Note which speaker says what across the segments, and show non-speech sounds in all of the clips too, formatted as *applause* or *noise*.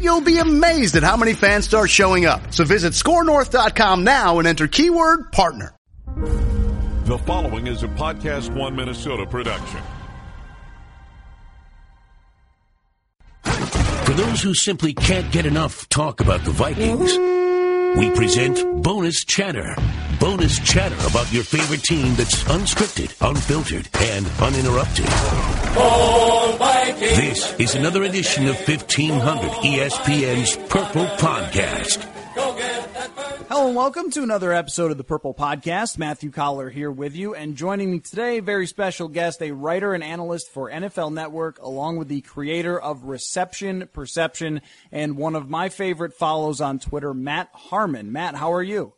Speaker 1: you'll be amazed at how many fans start showing up. So visit scorenorth.com now and enter keyword partner.
Speaker 2: The following is a Podcast One Minnesota production.
Speaker 3: For those who simply can't get enough talk about the Vikings, we present Bonus Chatter. Bonus chatter about your favorite team that's unscripted, unfiltered, and uninterrupted. This is another edition of 1500 ESPN's Purple Podcast.
Speaker 4: Hello and welcome to another episode of the Purple Podcast. Matthew Coller here with you, and joining me today, very special guest, a writer and analyst for NFL Network, along with the creator of Reception Perception and one of my favorite follows on Twitter, Matt Harmon. Matt, how are you?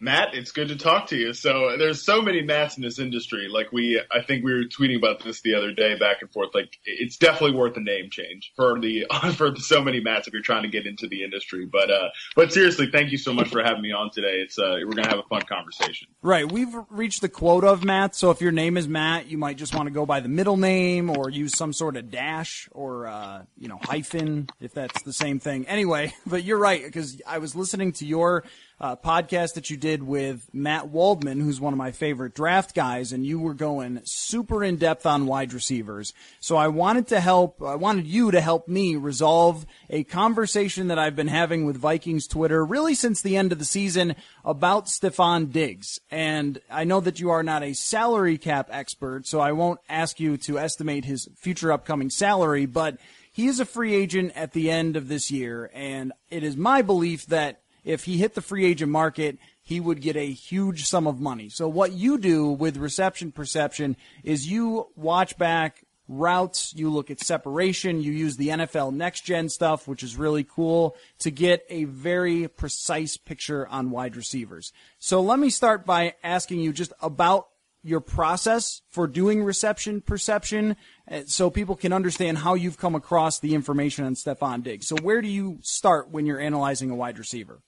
Speaker 5: Matt, it's good to talk to you. So there's so many Matts in this industry. Like we, I think we were tweeting about this the other day, back and forth. Like it's definitely worth a name change for the *laughs* for so many Matts if you're trying to get into the industry. But uh, but seriously, thank you so much for having me on today. It's uh, we're gonna have a fun conversation.
Speaker 4: Right, we've reached the quota of Matt. So if your name is Matt, you might just want to go by the middle name or use some sort of dash or uh, you know hyphen if that's the same thing. Anyway, *laughs* but you're right because I was listening to your uh, podcast that you did with Matt Waldman, who's one of my favorite draft guys, and you were going super in depth on wide receivers. So I wanted to help, I wanted you to help me resolve a conversation that I've been having with Vikings Twitter really since the end of the season about Stefon Diggs. And I know that you are not a salary cap expert, so I won't ask you to estimate his future upcoming salary, but he is a free agent at the end of this year, and it is my belief that if he hit the free agent market, he would get a huge sum of money. So what you do with reception perception is you watch back routes, you look at separation, you use the NFL next gen stuff, which is really cool to get a very precise picture on wide receivers. So let me start by asking you just about your process for doing reception perception uh, so people can understand how you've come across the information on Stefon Diggs. So where do you start when you're analyzing a wide receiver?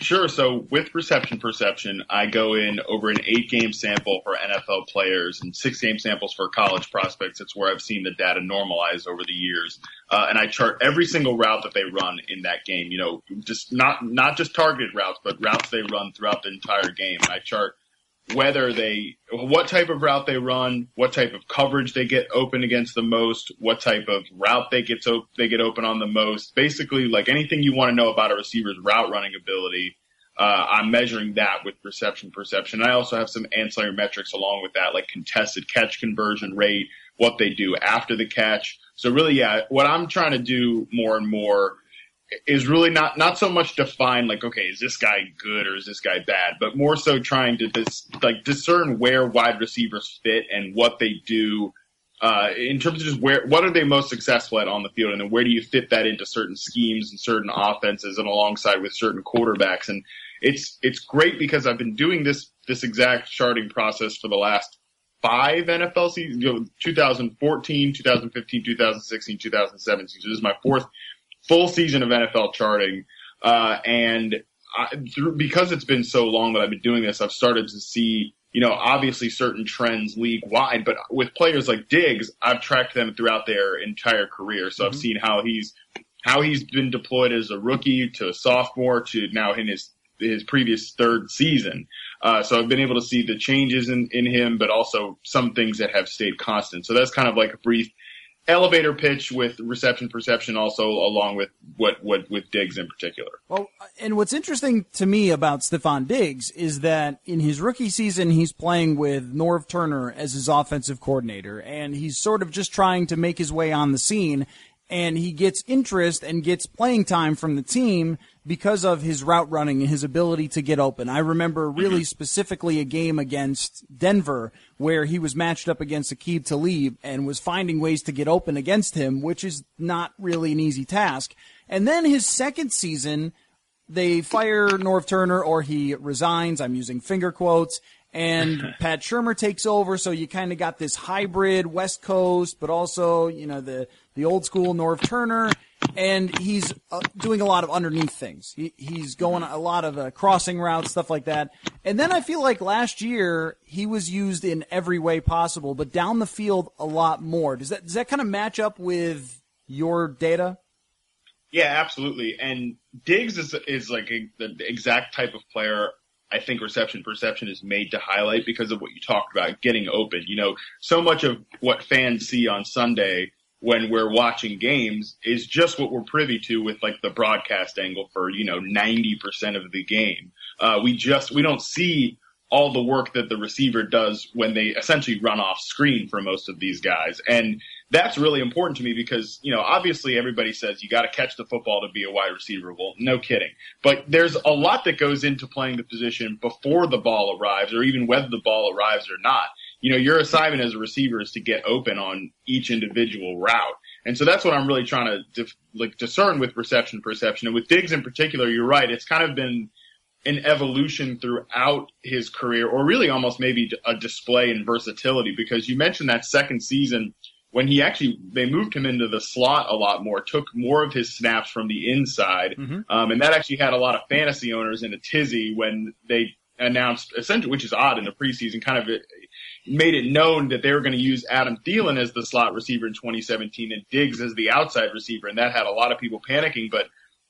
Speaker 5: Sure. So with reception perception, I go in over an eight game sample for NFL players and six game samples for college prospects. It's where I've seen the data normalize over the years. Uh, and I chart every single route that they run in that game, you know, just not, not just targeted routes, but routes they run throughout the entire game. And I chart whether they, what type of route they run, what type of coverage they get open against the most, what type of route they get to, they get open on the most. Basically, like anything you want to know about a receiver's route running ability, uh, I'm measuring that with reception perception. I also have some ancillary metrics along with that, like contested catch conversion rate, what they do after the catch. So really, yeah, what I'm trying to do more and more is really not not so much define like okay is this guy good or is this guy bad but more so trying to dis, like discern where wide receivers fit and what they do uh, in terms of just where what are they most successful at on the field and then where do you fit that into certain schemes and certain offenses and alongside with certain quarterbacks and it's it's great because I've been doing this this exact charting process for the last five NFL seasons, you know, 2014, 2015, 2016, 2017. So this is my fourth full season of NFL charting. Uh, and I, through, because it's been so long that I've been doing this, I've started to see, you know, obviously certain trends league wide, but with players like Diggs, I've tracked them throughout their entire career. So mm-hmm. I've seen how he's, how he's been deployed as a rookie to a sophomore to now in his, his previous third season. Uh, so I've been able to see the changes in, in him, but also some things that have stayed constant. So that's kind of like a brief elevator pitch with reception perception also along with what, what with Diggs in particular.
Speaker 4: Well, and what's interesting to me about Stefon Diggs is that in his rookie season, he's playing with Norv Turner as his offensive coordinator, and he's sort of just trying to make his way on the scene and he gets interest and gets playing time from the team because of his route running and his ability to get open. I remember mm-hmm. really specifically a game against Denver where he was matched up against Aqib Talib and was finding ways to get open against him, which is not really an easy task. And then his second season, they fire Norv Turner or he resigns. I'm using finger quotes and *laughs* Pat Shurmur takes over. So you kind of got this hybrid West Coast, but also, you know, the, the old school Norv Turner. And he's uh, doing a lot of underneath things. He, he's going a lot of uh, crossing routes, stuff like that. And then I feel like last year he was used in every way possible, but down the field a lot more. Does that does that kind of match up with your data?
Speaker 5: Yeah, absolutely. And Diggs is is like a, the exact type of player I think reception perception is made to highlight because of what you talked about, getting open. You know, so much of what fans see on Sunday when we're watching games is just what we're privy to with like the broadcast angle for, you know, 90% of the game. Uh, we just, we don't see all the work that the receiver does when they essentially run off screen for most of these guys. And that's really important to me because, you know, obviously everybody says you got to catch the football to be a wide receiver. Well, no kidding. But there's a lot that goes into playing the position before the ball arrives or even whether the ball arrives or not. You know, your assignment as a receiver is to get open on each individual route. And so that's what I'm really trying to dif- like discern with reception perception. And with Diggs in particular, you're right. It's kind of been an evolution throughout his career, or really almost maybe a display in versatility, because you mentioned that second season when he actually they moved him into the slot a lot more, took more of his snaps from the inside, mm-hmm. um, and that actually had a lot of fantasy owners in a tizzy when they announced essentially, which is odd in the preseason, kind of made it known that they were going to use Adam Thielen as the slot receiver in 2017 and Diggs as the outside receiver, and that had a lot of people panicking, but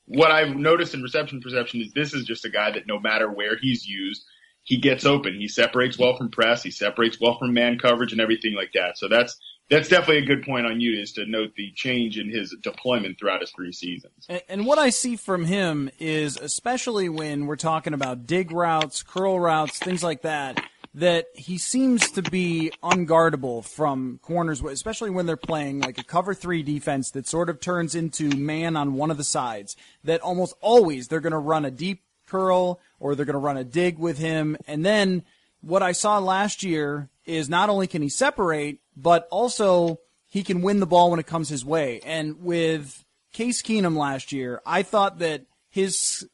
Speaker 5: what I've noticed in reception perception is this is just a guy that no matter where he's used, he gets open. He separates well from press. He separates well from man coverage and everything like that. So that's that's definitely a good point on you is to note the change in his deployment throughout his three seasons.
Speaker 4: And, and, what I see from him is, especially when we're talking about dig routes, curl routes, things like that, that he seems to be unguardable from corners, especially when they're playing like a cover three defense that sort of turns into man on one of the sides. That almost always they're going to run a deep curl or they're going to run a dig with him. And then what I saw last year is not only can he separate, but also he can win the ball when it comes his way. And with Case Keenum last year, I thought that his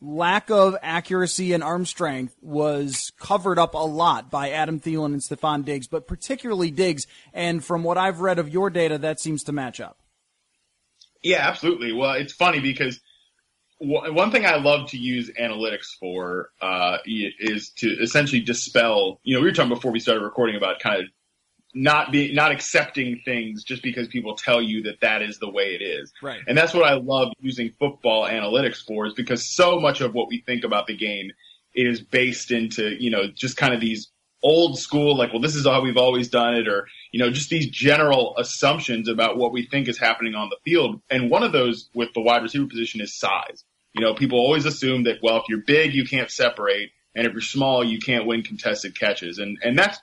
Speaker 4: lack of accuracy and arm strength was covered up a lot by Adam Thielen and Stefon Diggs, but particularly Diggs. And from what I've read of your data, that seems to match up.
Speaker 5: Yeah, absolutely. Well, it's funny because one thing I love to use analytics for uh, is to essentially dispel. You know, we were talking before we started recording about kind of not be not accepting things just because people tell you that that is the way it is.
Speaker 4: Right.
Speaker 5: And that's what I love using football analytics for is because so much of what we think about the game is based into, you know, just kind of these old school, like, well, this is how we've always done it, or, you know, just these general assumptions about what we think is happening on the field. And one of those with the wide receiver position is size. You know, people always assume that, well, if you're big, you can't separate. And if you're small, you can't win contested catches. And, and that's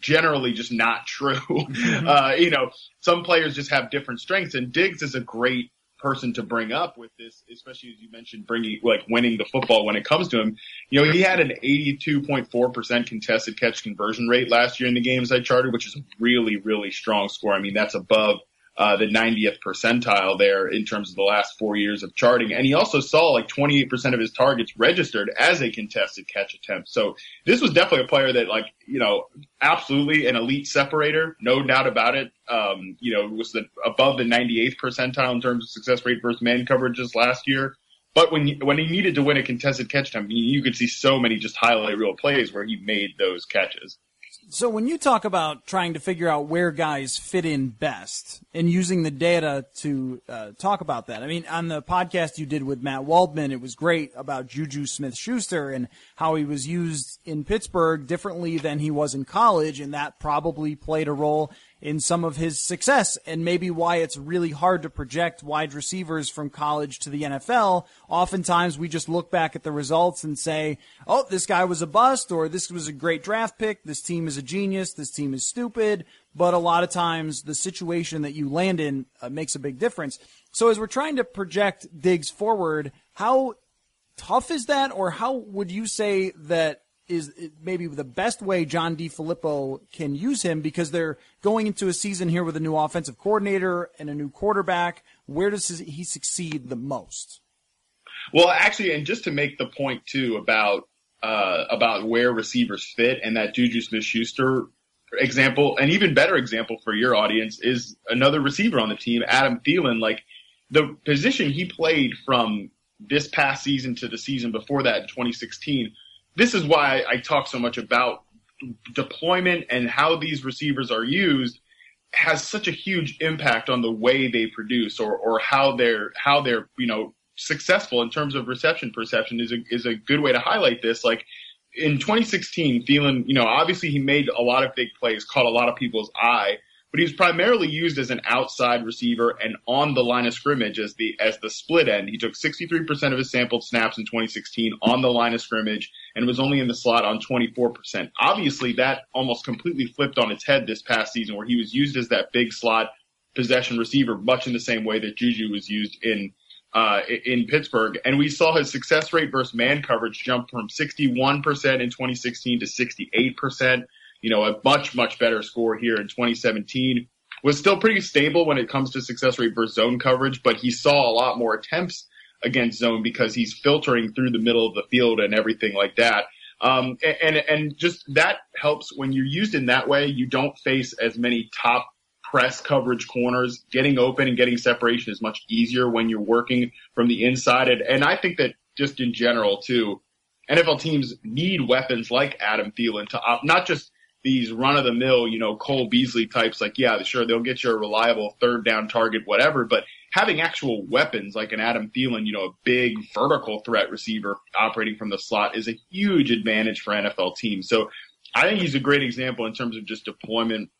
Speaker 5: generally just not true. *laughs* Mm-hmm. Uh, you know, some players just have different strengths, and Diggs is a great person to bring up with this, especially as you mentioned, bringing like winning the football when it comes to him. You know, he had an 82.4% contested catch conversion rate last year in the games I charted, which is a really, really strong score. I mean, that's above uh, the 90th percentile there in terms of the last four years of charting. And he also saw like 28% of his targets registered as a contested catch attempt. So this was definitely a player that like, you know, absolutely an elite separator, no doubt about it. Um, you know, was the, above the 98th percentile in terms of success rate versus man coverages last year. But when when he needed to win a contested catch attempt, you could see so many just highlight reel plays where he made those catches.
Speaker 4: So when you talk about trying to figure out where guys fit in best and using the data to uh, talk about that, I mean, on the podcast you did with Matt Waldman, it was great about Juju Smith-Schuster and how he was used in Pittsburgh differently than he was in college, and that probably played a role. In some of his success and maybe why it's really hard to project wide receivers from college to the NFL. Oftentimes we just look back at the results and say, oh, this guy was a bust or this was a great draft pick. This team is a genius. This team is stupid. But a lot of times the situation that you land in uh, makes a big difference. So as we're trying to project Diggs forward, how tough is that or how would you say that is maybe the best way John DeFilippo can use him because they're going into a season here with a new offensive coordinator and a new quarterback. Where does he succeed the most?
Speaker 5: Well, actually, and just to make the point too about uh, about where receivers fit and that Juju Smith-Schuster example, an even better example for your audience is another receiver on the team, Adam Thielen. Like the position he played from this past season to the season before that in 2016 this is why I talk so much about deployment and how these receivers are used has such a huge impact on the way they produce or, or how they're how they're you know successful in terms of reception perception is a is a good way to highlight this. Like in 2016, Thielen, you know, obviously he made a lot of big plays, caught a lot of people's eye, but he was primarily used as an outside receiver and on the line of scrimmage as the as the split end. He took 63% of his sampled snaps in 2016 on the line of scrimmage and was only in the slot on 24%. Obviously, that almost completely flipped on its head this past season, where he was used as that big slot possession receiver, much in the same way that Juju was used in uh, in Pittsburgh. And we saw his success rate versus man coverage jump from 61% in 2016 to 68% you know, a much, much better score here in 2017. Was still pretty stable when it comes to success rate versus zone coverage, but he saw a lot more attempts against zone because he's filtering through the middle of the field and everything like that. Um, and, and just that helps when you're used in that way. You don't face as many top press coverage corners. Getting open and getting separation is much easier when you're working from the inside. And, and I think that just in general too, NFL teams need weapons like Adam Thielen to op- not just these run of the mill, you know, Cole Beasley types, like, yeah, sure, they'll get you a reliable third down target, whatever, but having actual weapons like an Adam Thielen, you know, a big vertical threat receiver operating from the slot is a huge advantage for NFL teams. So I think he's a great example in terms of just deployment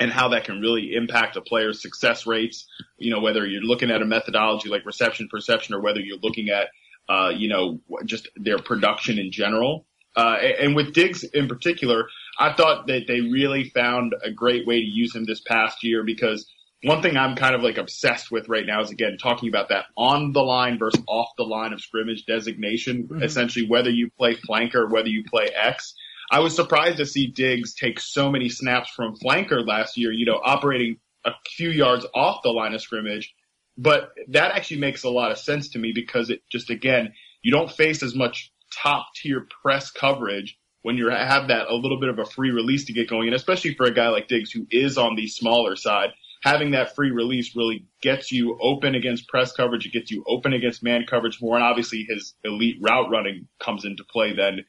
Speaker 5: and how that can really impact a player's success rates. You know, whether you're looking at a methodology like reception perception or whether you're looking at, uh, you know, just their production in general. Uh, and with Diggs in particular, I thought that they really found a great way to use him this past year because one thing I'm kind of like obsessed with right now is again talking about that on the line versus off the line of scrimmage designation. Mm-hmm. Essentially, whether you play flanker, whether you play X. I was surprised to see Diggs take so many snaps from flanker last year, you know, operating a few yards off the line of scrimmage. But that actually makes a lot of sense to me because it just, again, you don't face as much top tier press coverage when you have that a little bit of a free release to get going, and especially for a guy like Diggs who is on the smaller side, having that free release really gets you open against press coverage. It gets you open against man coverage more, and obviously his elite route running comes into play then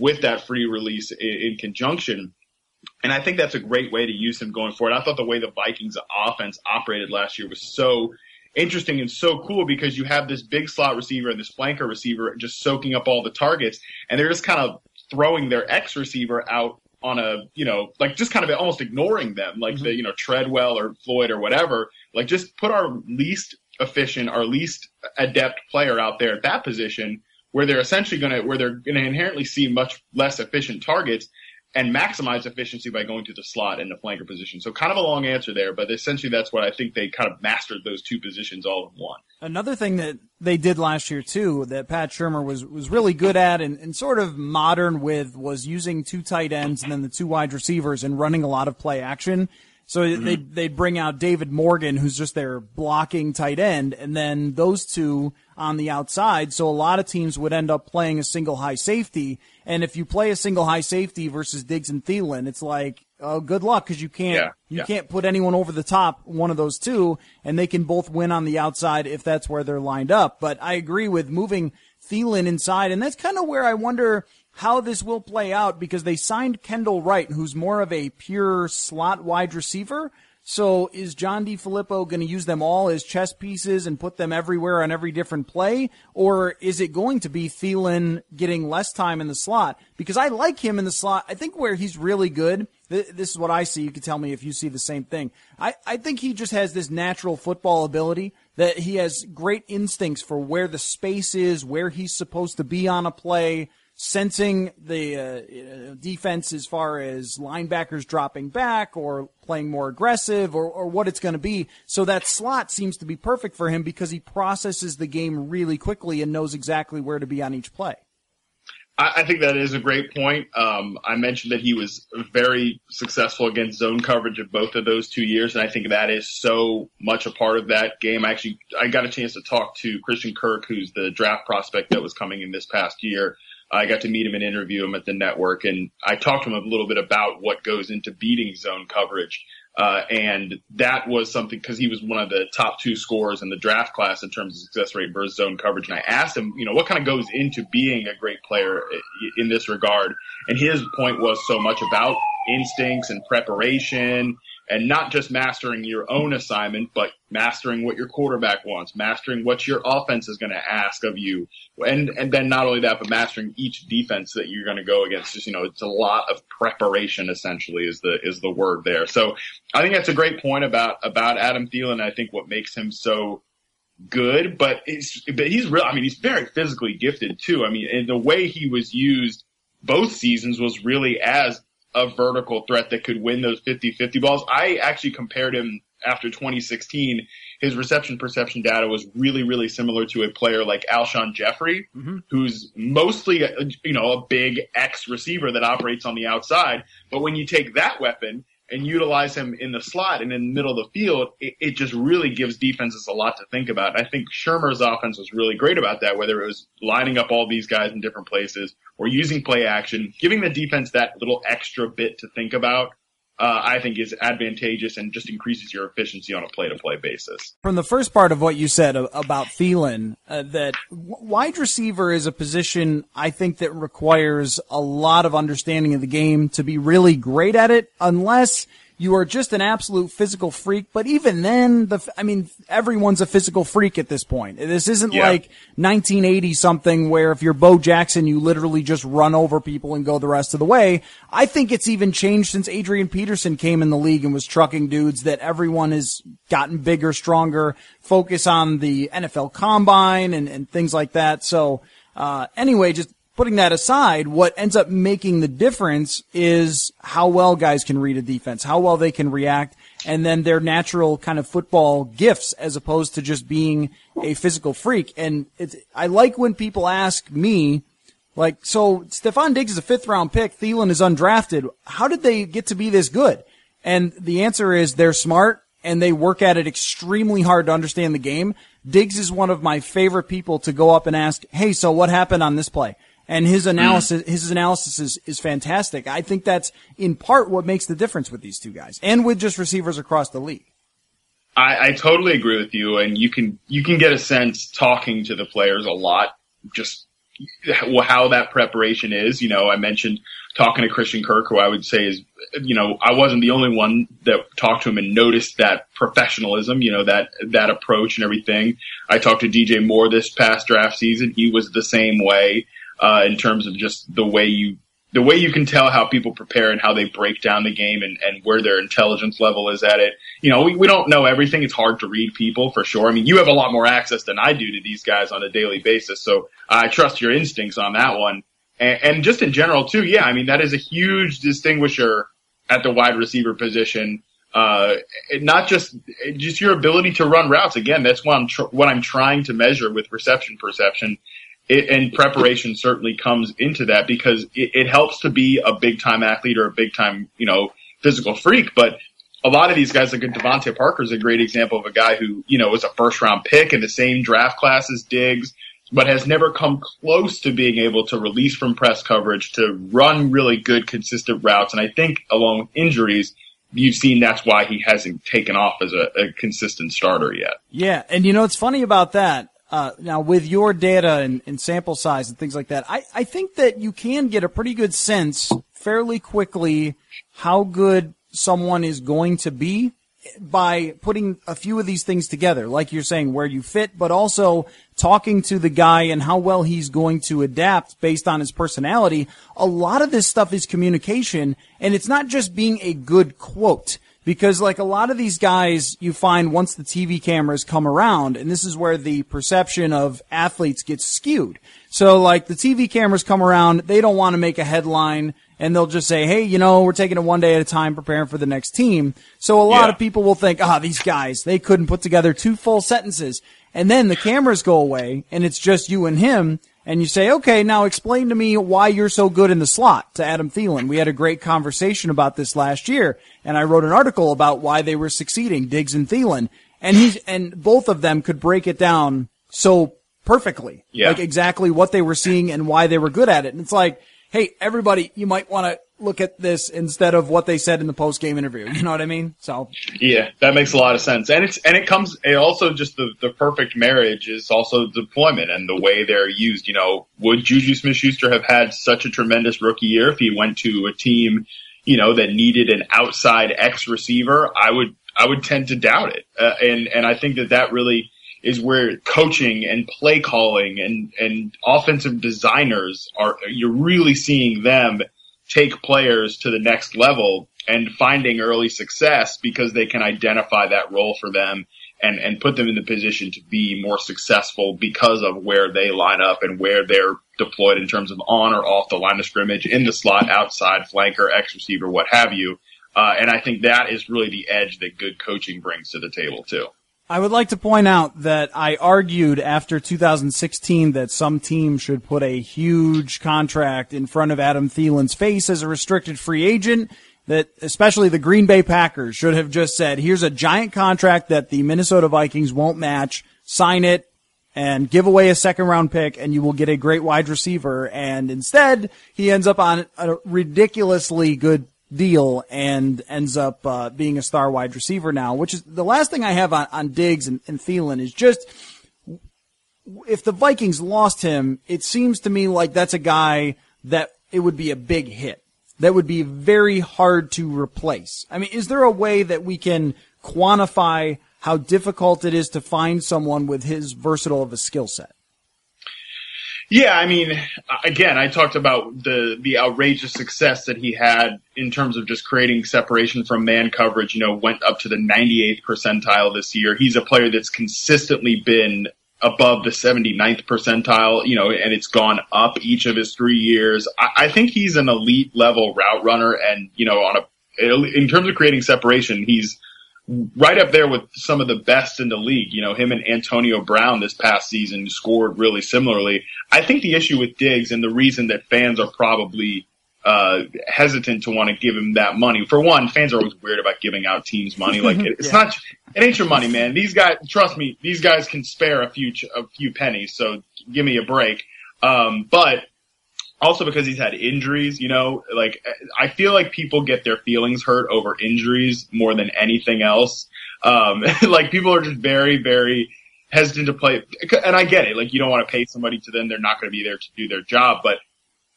Speaker 5: with that free release in, in conjunction. And I think that's a great way to use him going forward. I thought the way the Vikings offense operated last year was so interesting and so cool because you have this big slot receiver and this flanker receiver just soaking up all the targets and they're just kind of throwing their X receiver out on a, you know, like just kind of almost ignoring them, like mm-hmm. the, you know, Treadwell or Floyd or whatever. Like just put our least efficient, our least adept player out there at that position where they're essentially going to, where they're going to inherently see much less efficient targets and maximize efficiency by going to the slot and the flanker position. So kind of a long answer there, but essentially that's what I think they kind of mastered those two positions all in one.
Speaker 4: Another thing that they did last year too that Pat Shurmur was was really good at and, and sort of modern with was using two tight ends and then the two wide receivers and running a lot of play action. So mm-hmm. they they'd bring out David Morgan, who's just their blocking tight end, and then those two on the outside. So a lot of teams would end up playing a single high safety. And if you play a single high safety versus Diggs and Thielen, it's like, oh, good luck because you can't yeah, you yeah. can't put anyone over the top one of those two, and they can both win on the outside if that's where they're lined up. But I agree with moving Thielen inside, and that's kind of where I wonder how this will play out because they signed Kendall Wright, who's more of a pure slot wide receiver. So is John DeFilippo going to use them all as chess pieces and put them everywhere on every different play? Or is it going to be Thielen getting less time in the slot? Because I like him in the slot. I think where he's really good, th- this is what I see. You can tell me if you see the same thing. I, I think he just has this natural football ability that he has great instincts for where the space is, where he's supposed to be on a play sensing the uh, defense as far as linebackers dropping back or playing more aggressive or, or what it's going to be. So that slot seems to be perfect for him because he processes the game really quickly and knows exactly where to be on each play.
Speaker 5: I, think that is a great point. Um, I mentioned that he was very successful against zone coverage of both of those two years, and I think that is so much a part of that game. I actually, I got a chance to talk to Christian Kirk, who's the draft prospect that was coming in this past year, I got to meet him and interview him at the network, and I talked to him a little bit about what goes into beating zone coverage. Uh, and that was something because he was one of the top two scorers in the draft class in terms of success rate versus zone coverage. And I asked him, you know, what kind of goes into being a great player in this regard. And his point was so much about instincts and preparation and not just mastering your own assignment, but mastering what your quarterback wants, mastering what your offense is going to ask of you. And, and then not only that, but mastering each defense that you're going to go against. Just, you know, it's a lot of preparation essentially is the, is the word there. So I think that's a great point about, about Adam Thielen. I think what makes him so good, but he's, but he's real. I mean, he's very physically gifted too. I mean, and the way he was used both seasons was really as a vertical threat that could win those 50-50 balls. I actually compared him after 2016. His reception perception data was really, really similar to a player like Alshon Jeffery, mm-hmm. who's mostly, a, you know, a big X receiver that operates on the outside. But when you take that weapon and utilize him in the slot and in the middle of the field, it, it, just really gives defenses a lot to think about. I think Shurmur's offense was really great about that, whether it was lining up all these guys in different places or using play action, giving the defense that little extra bit to think about uh, I think is advantageous and just increases your efficiency on a play to play basis.
Speaker 4: From the first part of what you said about Thielen, uh, that wide receiver is a position I think that requires a lot of understanding of the game to be really great at it, unless you are just an absolute physical freak. But even then, the I mean, everyone's a physical freak at this point. This isn't yeah. like 1980 something where if you're Bo Jackson, you literally just run over people and go the rest of the way. I think it's even changed since Adrian Peterson came in the league and was trucking dudes that everyone has gotten bigger, stronger, focus on the NFL combine and, and things like that. So, uh, anyway, just putting that aside, what ends up making the difference is how well guys can read a defense, how well they can react, and then their natural kind of football gifts as opposed to just being a physical freak. And I like when people ask me, like, so Stefon Diggs is a fifth round pick, Thielen is undrafted. How did they get to be this good? And the answer is they're smart and they work at it extremely hard to understand the game. Diggs is one of my favorite people to go up and ask, Hey, so what happened on this play? And his analysis his analysis is, is fantastic. I think that's in part what makes the difference with these two guys and with just receivers across the league.
Speaker 5: I, I totally agree with you, and you can you can get a sense talking to the players a lot, just how that preparation is. You know, I mentioned talking to Christian Kirk, who I would say is, you know, I wasn't the only one that talked to him and noticed that professionalism, you know, that, that approach and everything. I talked to DJ Moore this past draft season. He was the same way uh, in terms of just the way you the way you can tell how people prepare and how they break down the game and, and where their intelligence level is at it. You know, we, we don't know everything. It's hard to read people for sure. I mean, you have a lot more access than I do to these guys on a daily basis. So I trust your instincts on that one. And, and just in general too, yeah, I mean, that is a huge distinguisher at the wide receiver position. Uh, not just, just your ability to run routes. Again, that's what I'm, tr- what I'm trying to measure with reception perception it, and preparation certainly comes into that because it, it helps to be a big time athlete or a big time, you know, physical freak. But a lot of these guys, like DeVante Parker is a great example of a guy who, you know, was a first round pick in the same draft class as Diggs, but has never come close to being able to release from press coverage, to run really good, consistent routes. And I think along with injuries, you've seen that's why he hasn't taken off as a, a consistent starter yet.
Speaker 4: Yeah. And you know, what's funny about that uh, now, with your data and, and, sample size and things like that, I, I think that you can get a pretty good sense fairly quickly how good someone is going to be by putting a few of these things together, like you're saying, where you fit, but also talking to the guy and how well he's going to adapt based on his personality. A lot of this stuff is communication and it's not just being a good quote because like a lot of these guys you find once the TV cameras come around and this is where the perception of athletes gets skewed. So like the TV cameras come around, they don't want to make a headline and they'll just say, Hey, you know, we're taking it one day at a time, preparing for the next team. So a lot
Speaker 5: Yeah.
Speaker 4: of people will think, ah, these guys, they couldn't put together two full sentences. And then the cameras go away and it's just you and him. And you say, okay, now explain to me why you're so good in the slot to Adam Thielen. We had a great conversation about this last year and I wrote an article about why they were succeeding, Diggs and Thielen. And he's, and both of them could break it down so perfectly.
Speaker 5: Yeah.
Speaker 4: Like exactly what they were seeing and why they were good at it. And it's like, hey, everybody, you might want to look at this instead of what they said in the post game interview. You know what I mean? So
Speaker 5: Yeah, that makes a lot of sense, and it's and it comes. It also just the the perfect marriage is also deployment and the way they're used. You know, would Juju Smith-Schuster have had such a tremendous rookie year if he went to a team, you know, that needed an outside X receiver? I would I would tend to doubt it, uh, and and I think that that really is where coaching and play calling and and offensive designers are. You're really seeing them take players to the next level and finding early success because they can identify that role for them and, and put them in the position to be more successful because of where they line up and where they're deployed in terms of on or off the line of scrimmage, in the slot, outside, flanker, X receiver, what have you. Uh, and I think that is really the edge that good coaching brings to the table too.
Speaker 4: I would like to point out that I argued after 2016 that some team should put a huge contract in front of Adam Thielen's face as a restricted free agent. That especially the Green Bay Packers should have just said, here's a giant contract that the Minnesota Vikings won't match. Sign it and give away a second round pick and you will get a great wide receiver. And instead he ends up on a ridiculously good deal and ends up uh, being a star wide receiver now, which is the last thing I have on, on Diggs and, and Thielen is just if the Vikings lost him, it seems to me like that's a guy that it would be a big hit. That would be very hard to replace. I mean, is there a way that we can quantify how difficult it is to find someone with his versatile of a skill set?
Speaker 5: Yeah, I mean, again, I talked about the the outrageous success that he had in terms of just creating separation from man coverage. You know, went up to the 98th percentile this year. He's a player that's consistently been above the 79th percentile. You know, and it's gone up each of his three years. I, I think he's an elite level route runner, and you know, on a in terms of creating separation, he's right up there with some of the best in the league. You know, him and Antonio Brown this past season scored really similarly. I think the issue with Diggs and the reason that fans are probably uh, hesitant to want to give him that money. For one, fans are always weird about giving out teams money. Like *laughs* it, it's not, it ain't your money, man. These guys, trust me, these guys can spare a few, a few pennies. So give me a break. Um, but also because he's had injuries, you know, like I feel like people get their feelings hurt over injuries more than anything else. Um, *laughs* like people are just very, very hesitant to play. And I get it. Like you don't want to pay somebody to them. They're not going to be there to do their job, but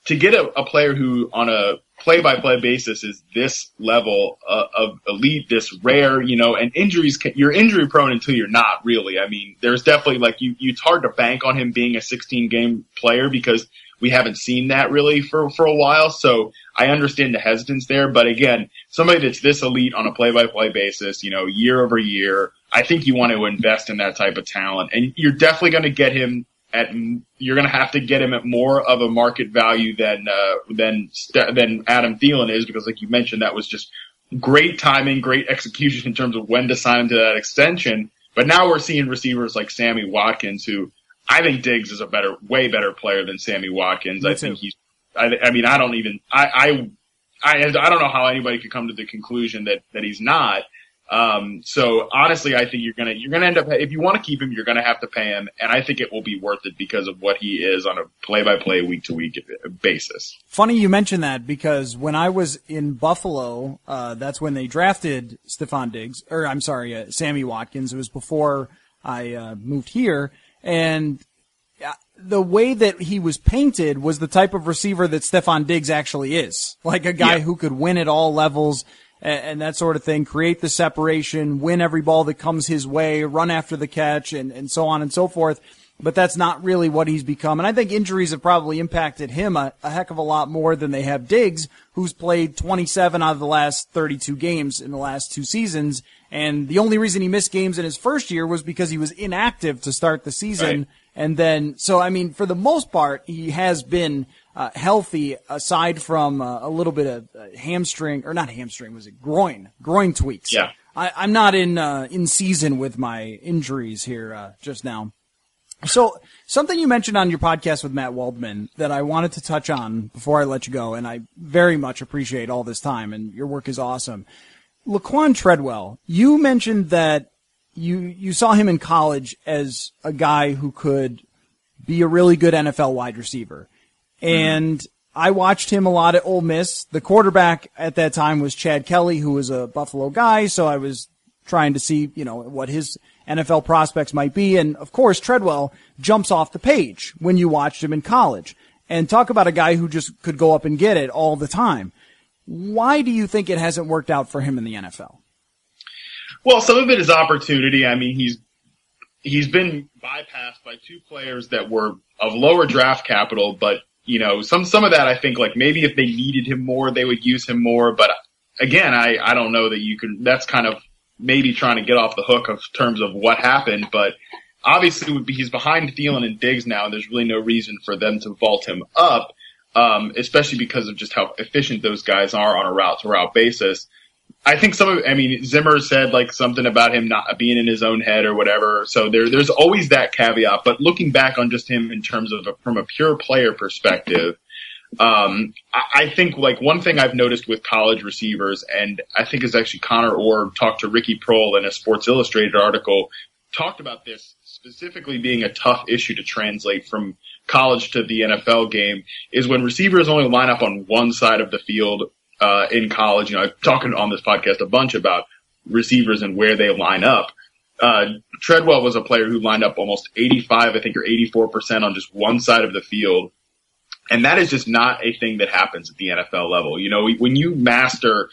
Speaker 5: to get a, a player who on a play by play basis is this level uh, of elite, this rare, you know, and injuries, can, you're injury prone until you're not really. I mean, there's definitely like you, it's hard to bank on him being a 16 game player because we haven't seen that really for, for a while. So I understand the hesitance there. But again, somebody that's this elite on a play by play basis, you know, year over year, I think you want to invest in that type of talent and you're definitely going to get him at, you're going to have to get him at more of a market value than, uh, than, than Adam Thielen is because like you mentioned, that was just great timing, great execution in terms of when to sign him to that extension. But now we're seeing receivers like Sammy Watkins who, I think Diggs is a better, way better player than Sammy Watkins.
Speaker 4: Me
Speaker 5: I
Speaker 4: too.
Speaker 5: think he's. I, I mean, I don't even. I, I, I, I don't know how anybody could come to the conclusion that that he's not. Um, so honestly, I think you're gonna you're gonna end up if you want to keep him, you're gonna have to pay him, and I think it will be worth it because of what he is on a play by play, week to week basis.
Speaker 4: Funny you mention that because when I was in Buffalo, uh, that's when they drafted Stefon Diggs, or I'm sorry, uh, Sammy Watkins. It was before I uh, moved here, and uh, the way that he was painted was the type of receiver that Stefon Diggs actually is, like a guy
Speaker 5: Yeah.
Speaker 4: who could win at all levels. and, and, that sort of thing, create the separation, win every ball that comes his way, run after the catch, and, and so on and so forth. But that's not really what he's become. And I think injuries have probably impacted him a, a heck of a lot more than they have Diggs, who's played 27 out of the last 32 games in the last two seasons. And the only reason he missed games in his first year was because he was inactive to start the season. Right. And then, so I mean, for the most part, he has been uh, healthy aside from uh, a little bit of uh, hamstring or not hamstring was it groin groin tweaks
Speaker 5: yeah
Speaker 4: I, am not in uh, in season with my injuries here uh, just now so something you mentioned on your podcast with Matt Waldman that I wanted to touch on before I let you go and I very much appreciate all this time and your work is awesome Laquon Treadwell you mentioned that you you saw him in college as a guy who could be a really good NFL wide receiver and mm-hmm. I watched him a lot at Ole Miss. The quarterback at that time was Chad Kelly, who was a Buffalo guy. So I was trying to see, you know, what his NFL prospects might be. And of course, Treadwell jumps off the page when you watched him in college. And talk about a guy who just could go up and get it all the time. Why do you think it hasn't worked out for him in the NFL?
Speaker 5: Well, some of it is opportunity. I mean, he's he's been bypassed by two players that were of lower draft capital, but you know, some some of that I think like maybe if they needed him more, they would use him more. But again, I I don't know that you can. That's kind of maybe trying to get off the hook of terms of what happened, but obviously be, he's behind Thielen and Diggs now, and there's really no reason for them to vault him up, um, especially because of just how efficient those guys are on a route to route basis. I think some of, I mean, Zimmer said like something about him not being in his own head or whatever. So there, there's always that caveat. But looking back on just him in terms of a, from a pure player perspective, um, I, I think like one thing I've noticed with college receivers, and I think is actually Connor Orr talked to Ricky Proehl in a Sports Illustrated article, talked about this specifically being a tough issue to translate from college to the NFL game is when receivers only line up on one side of the field uh, in college. You know, I've talked on this podcast a bunch about receivers and where they line up. Uh, Treadwell was a player who lined up almost 85, I think, or 84% on just one side of the field. And that is just not a thing that happens at the NFL level. You know, when you master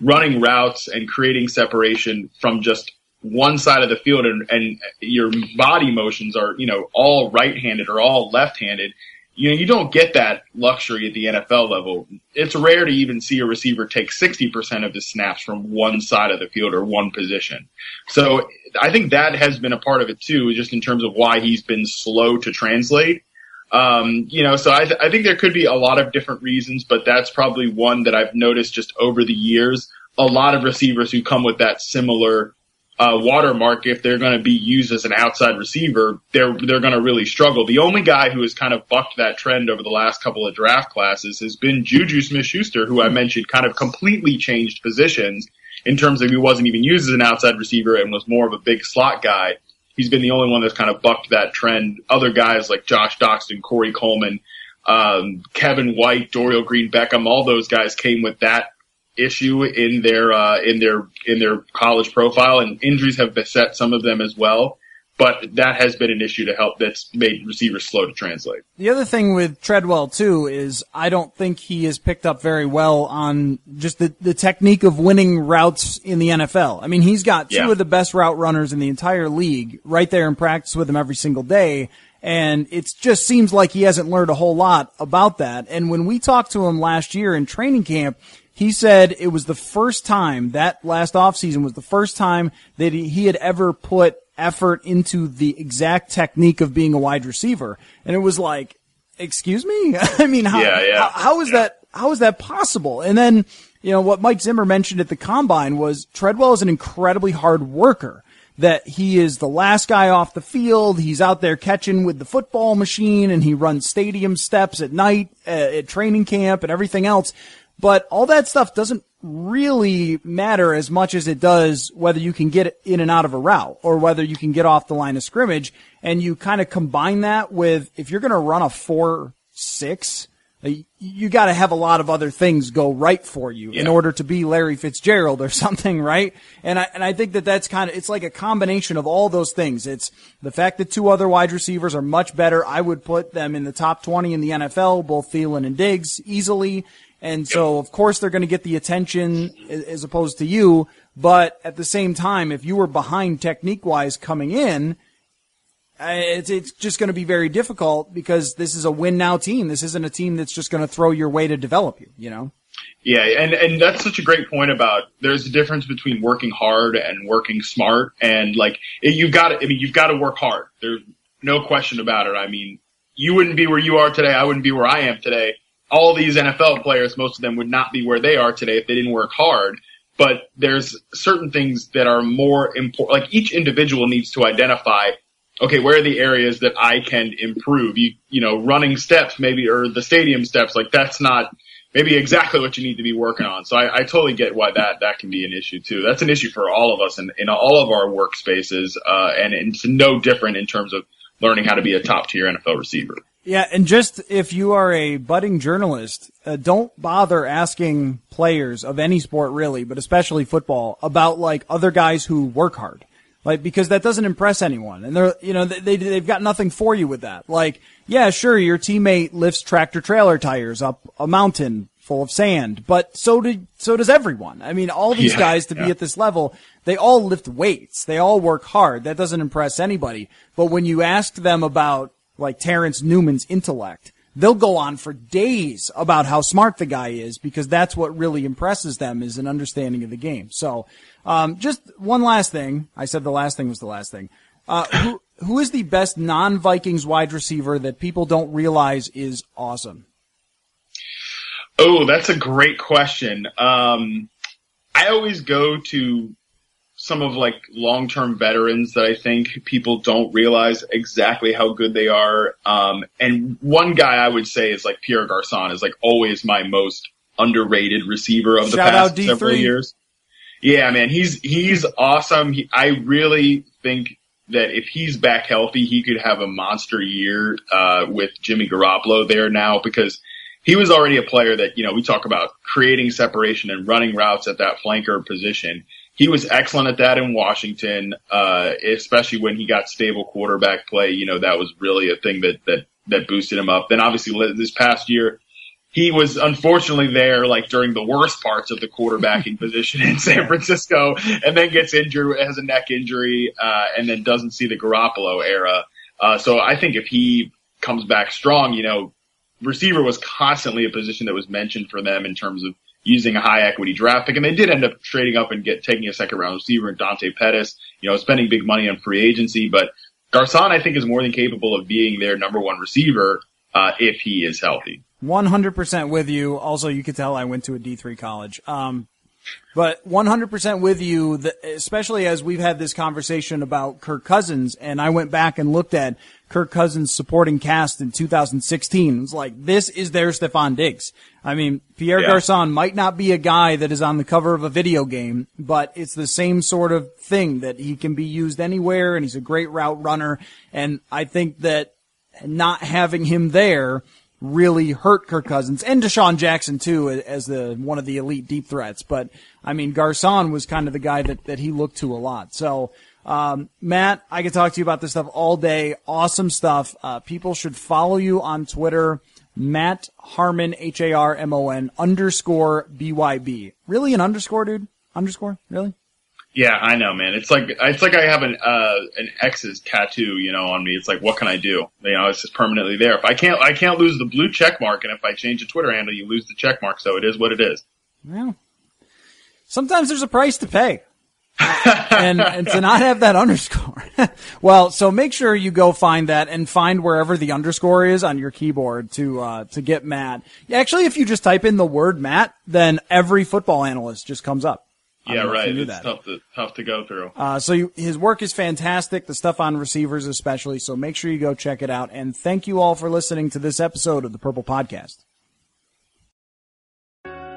Speaker 5: running routes and creating separation from just one side of the field and, and your body motions are, you know, all right-handed or all left-handed, you know, you don't get that luxury at the NFL level. It's rare to even see a receiver take 60% of his snaps from one side of the field or one position. So I think that has been a part of it too, just in terms of why he's been slow to translate. Um, you know, so I, th- I think there could be a lot of different reasons, but that's probably one that I've noticed just over the years. A lot of receivers who come with that similar uh, watermark, if they're going to be used as an outside receiver, they're they're going to really struggle. The only guy who has kind of bucked that trend over the last couple of draft classes has been Juju Smith-Schuster, who I mentioned kind of completely changed positions in terms of he wasn't even used as an outside receiver and was more of a big slot guy. He's been the only one that's kind of bucked that trend. Other guys like Josh Doctson, Corey Coleman, um, Kevin White, Dorial Green Beckham, all those guys came with that issue in their uh, in their in their college profile, and injuries have beset some of them as well. But that has been an issue to help that's made receivers slow to translate.
Speaker 4: The other thing with Treadwell too is I don't think he has picked up very well on just the, the technique of winning routes in the NFL. I mean, he's got two yeah. of the best route runners in the entire league right there in practice with him every single day. And it just seems like he hasn't learned a whole lot about that. And when we talked to him last year in training camp, he said it was the first time that last offseason was the first time that he, he had ever put effort into the exact technique of being a wide receiver. And it was like, excuse me? *laughs* I mean, how,
Speaker 5: yeah, yeah,
Speaker 4: how, how is
Speaker 5: yeah.
Speaker 4: that, how is that possible? And then, you know, what Mike Zimmer mentioned at the combine was Treadwell is an incredibly hard worker. That he is the last guy off the field. He's out there catching with the football machine and he runs stadium steps at night uh, at training camp and everything else. But all that stuff doesn't really matter as much as it does whether you can get in and out of a route or whether you can get off the line of scrimmage. And you kind of combine that with if you're going to run a four six, uh, you got to have a lot of other things go right for you yeah. in order to be Larry Fitzgerald or *laughs* something, right? And I and I think that that's kind of it's like a combination of all those things. It's the fact that two other wide receivers are much better. I would put them in the top 20 in the NFL, both Thielen and Diggs easily And so, of course, they're going to get the attention as opposed to you. But at the same time, if you were behind technique wise coming in, it's, it's just going to be very difficult because this is a win now team. This isn't a team that's just going to throw your way to develop you, you know?
Speaker 5: Yeah, and and that's such a great point about there's a difference between working hard and working smart, and like you've got to, I mean, you've got to work hard. There's no question about it. I mean, you wouldn't be where you are today. I wouldn't be where I am today. All these NFL players, most of them would not be where they are today if they didn't work hard. But there's certain things that are more important. Like each individual needs to identify okay, where are the areas that I can improve? You, you know, running steps maybe, or the stadium steps, like that's not maybe exactly what you need to be working on. So I, I totally get why that, that can be an issue too. That's an issue for all of us in, in all of our workspaces. Uh, and it's no different in terms of learning how to be a top tier NFL receiver.
Speaker 4: Yeah, and just if you are a budding journalist, uh, don't bother asking players of any sport really, but especially football about like other guys who work hard. Like, because that doesn't impress anyone. And they're, you know, they, they've got nothing for you with that. Like, yeah, sure, your teammate lifts tractor trailer tires up a mountain full of sand, but so did, so does everyone. I mean, all these yeah, guys to yeah. be at this level, they all lift weights. They all work hard. That doesn't impress anybody. But when you ask them about, like, Terrence Newman's intellect, they'll go on for days about how smart the guy is because that's what really impresses them is an understanding of the game. So, um, just one last thing. I said the last thing was the last thing. Uh, who, who is the best non-Vikings wide receiver that people don't realize is awesome?
Speaker 5: Oh, that's a great question. Um, I always go to some of like long-term veterans that I think people don't realize exactly how good they are. Um, and one guy I would say is like Pierre Garcon is like always my most underrated receiver of the
Speaker 4: Shout
Speaker 5: past several years. Yeah, man, he's he's awesome. He, I really think that if he's back healthy, he could have a monster year uh, with Jimmy Garoppolo there now because he was already a player that you know we talk about creating separation and running routes at that flanker position. He was excellent at that in Washington, uh, especially when he got stable quarterback play. You know that was really a thing that that that boosted him up. Then obviously this past year he was unfortunately there like during the worst parts of the quarterbacking *laughs* position in San Francisco and then gets injured, has a neck injury, uh, and then doesn't see the Garoppolo era. Uh, so I think if he comes back strong, you know, receiver was constantly a position that was mentioned for them in terms of using a high equity draft pick. And they did end up trading up and get, taking a second round receiver in Dante Pettis, you know, spending big money on free agency, but Garcon, I think, is more than capable of being their number one receiver, uh, if he is healthy.
Speaker 4: 100% with you. Also, you could tell I went to a D3 college. Um, but 100% with you, especially as we've had this conversation about Kirk Cousins, and I went back and looked at Kirk Cousins' supporting cast in 2016. It's like, this is their Stefon Diggs. I mean, Pierre yeah. Garcon might not be a guy that is on the cover of a video game, but it's the same sort of thing that he can be used anywhere, and he's a great route runner, and I think that not having him there – really hurt Kirk Cousins and DeSean Jackson too as the one of the elite deep threats. But I mean, Garcon was kind of the guy that that he looked to a lot. So. Um, Matt, I could talk to you about this stuff all day. Awesome stuff. Uh, people should follow you on Twitter. Matt Harmon, H-A-R-M-O-N underscore B-Y-B. Really an underscore, dude? Underscore? Really?
Speaker 5: Yeah, I know, man. It's like it's like I have an uh, an X's tattoo, you know, on me. It's like, what can I do? You know, it's just permanently there. If I can't, I can't lose the blue check mark, and if I change the Twitter handle, you lose the check mark. So it is what it is.
Speaker 4: Well, sometimes there's a price to pay. And, and to not have that underscore. *laughs* well, so make sure you go find that and find wherever the underscore is on your keyboard to uh, to get Matt. Actually, if you just type in the word Matt, then every football analyst just comes up.
Speaker 5: Yeah, right. It's that. tough to tough to go through.
Speaker 4: Uh, so you, his work is fantastic. The stuff on receivers, especially. So make sure you go check it out. And thank you all for listening to this episode of the Purple Podcast.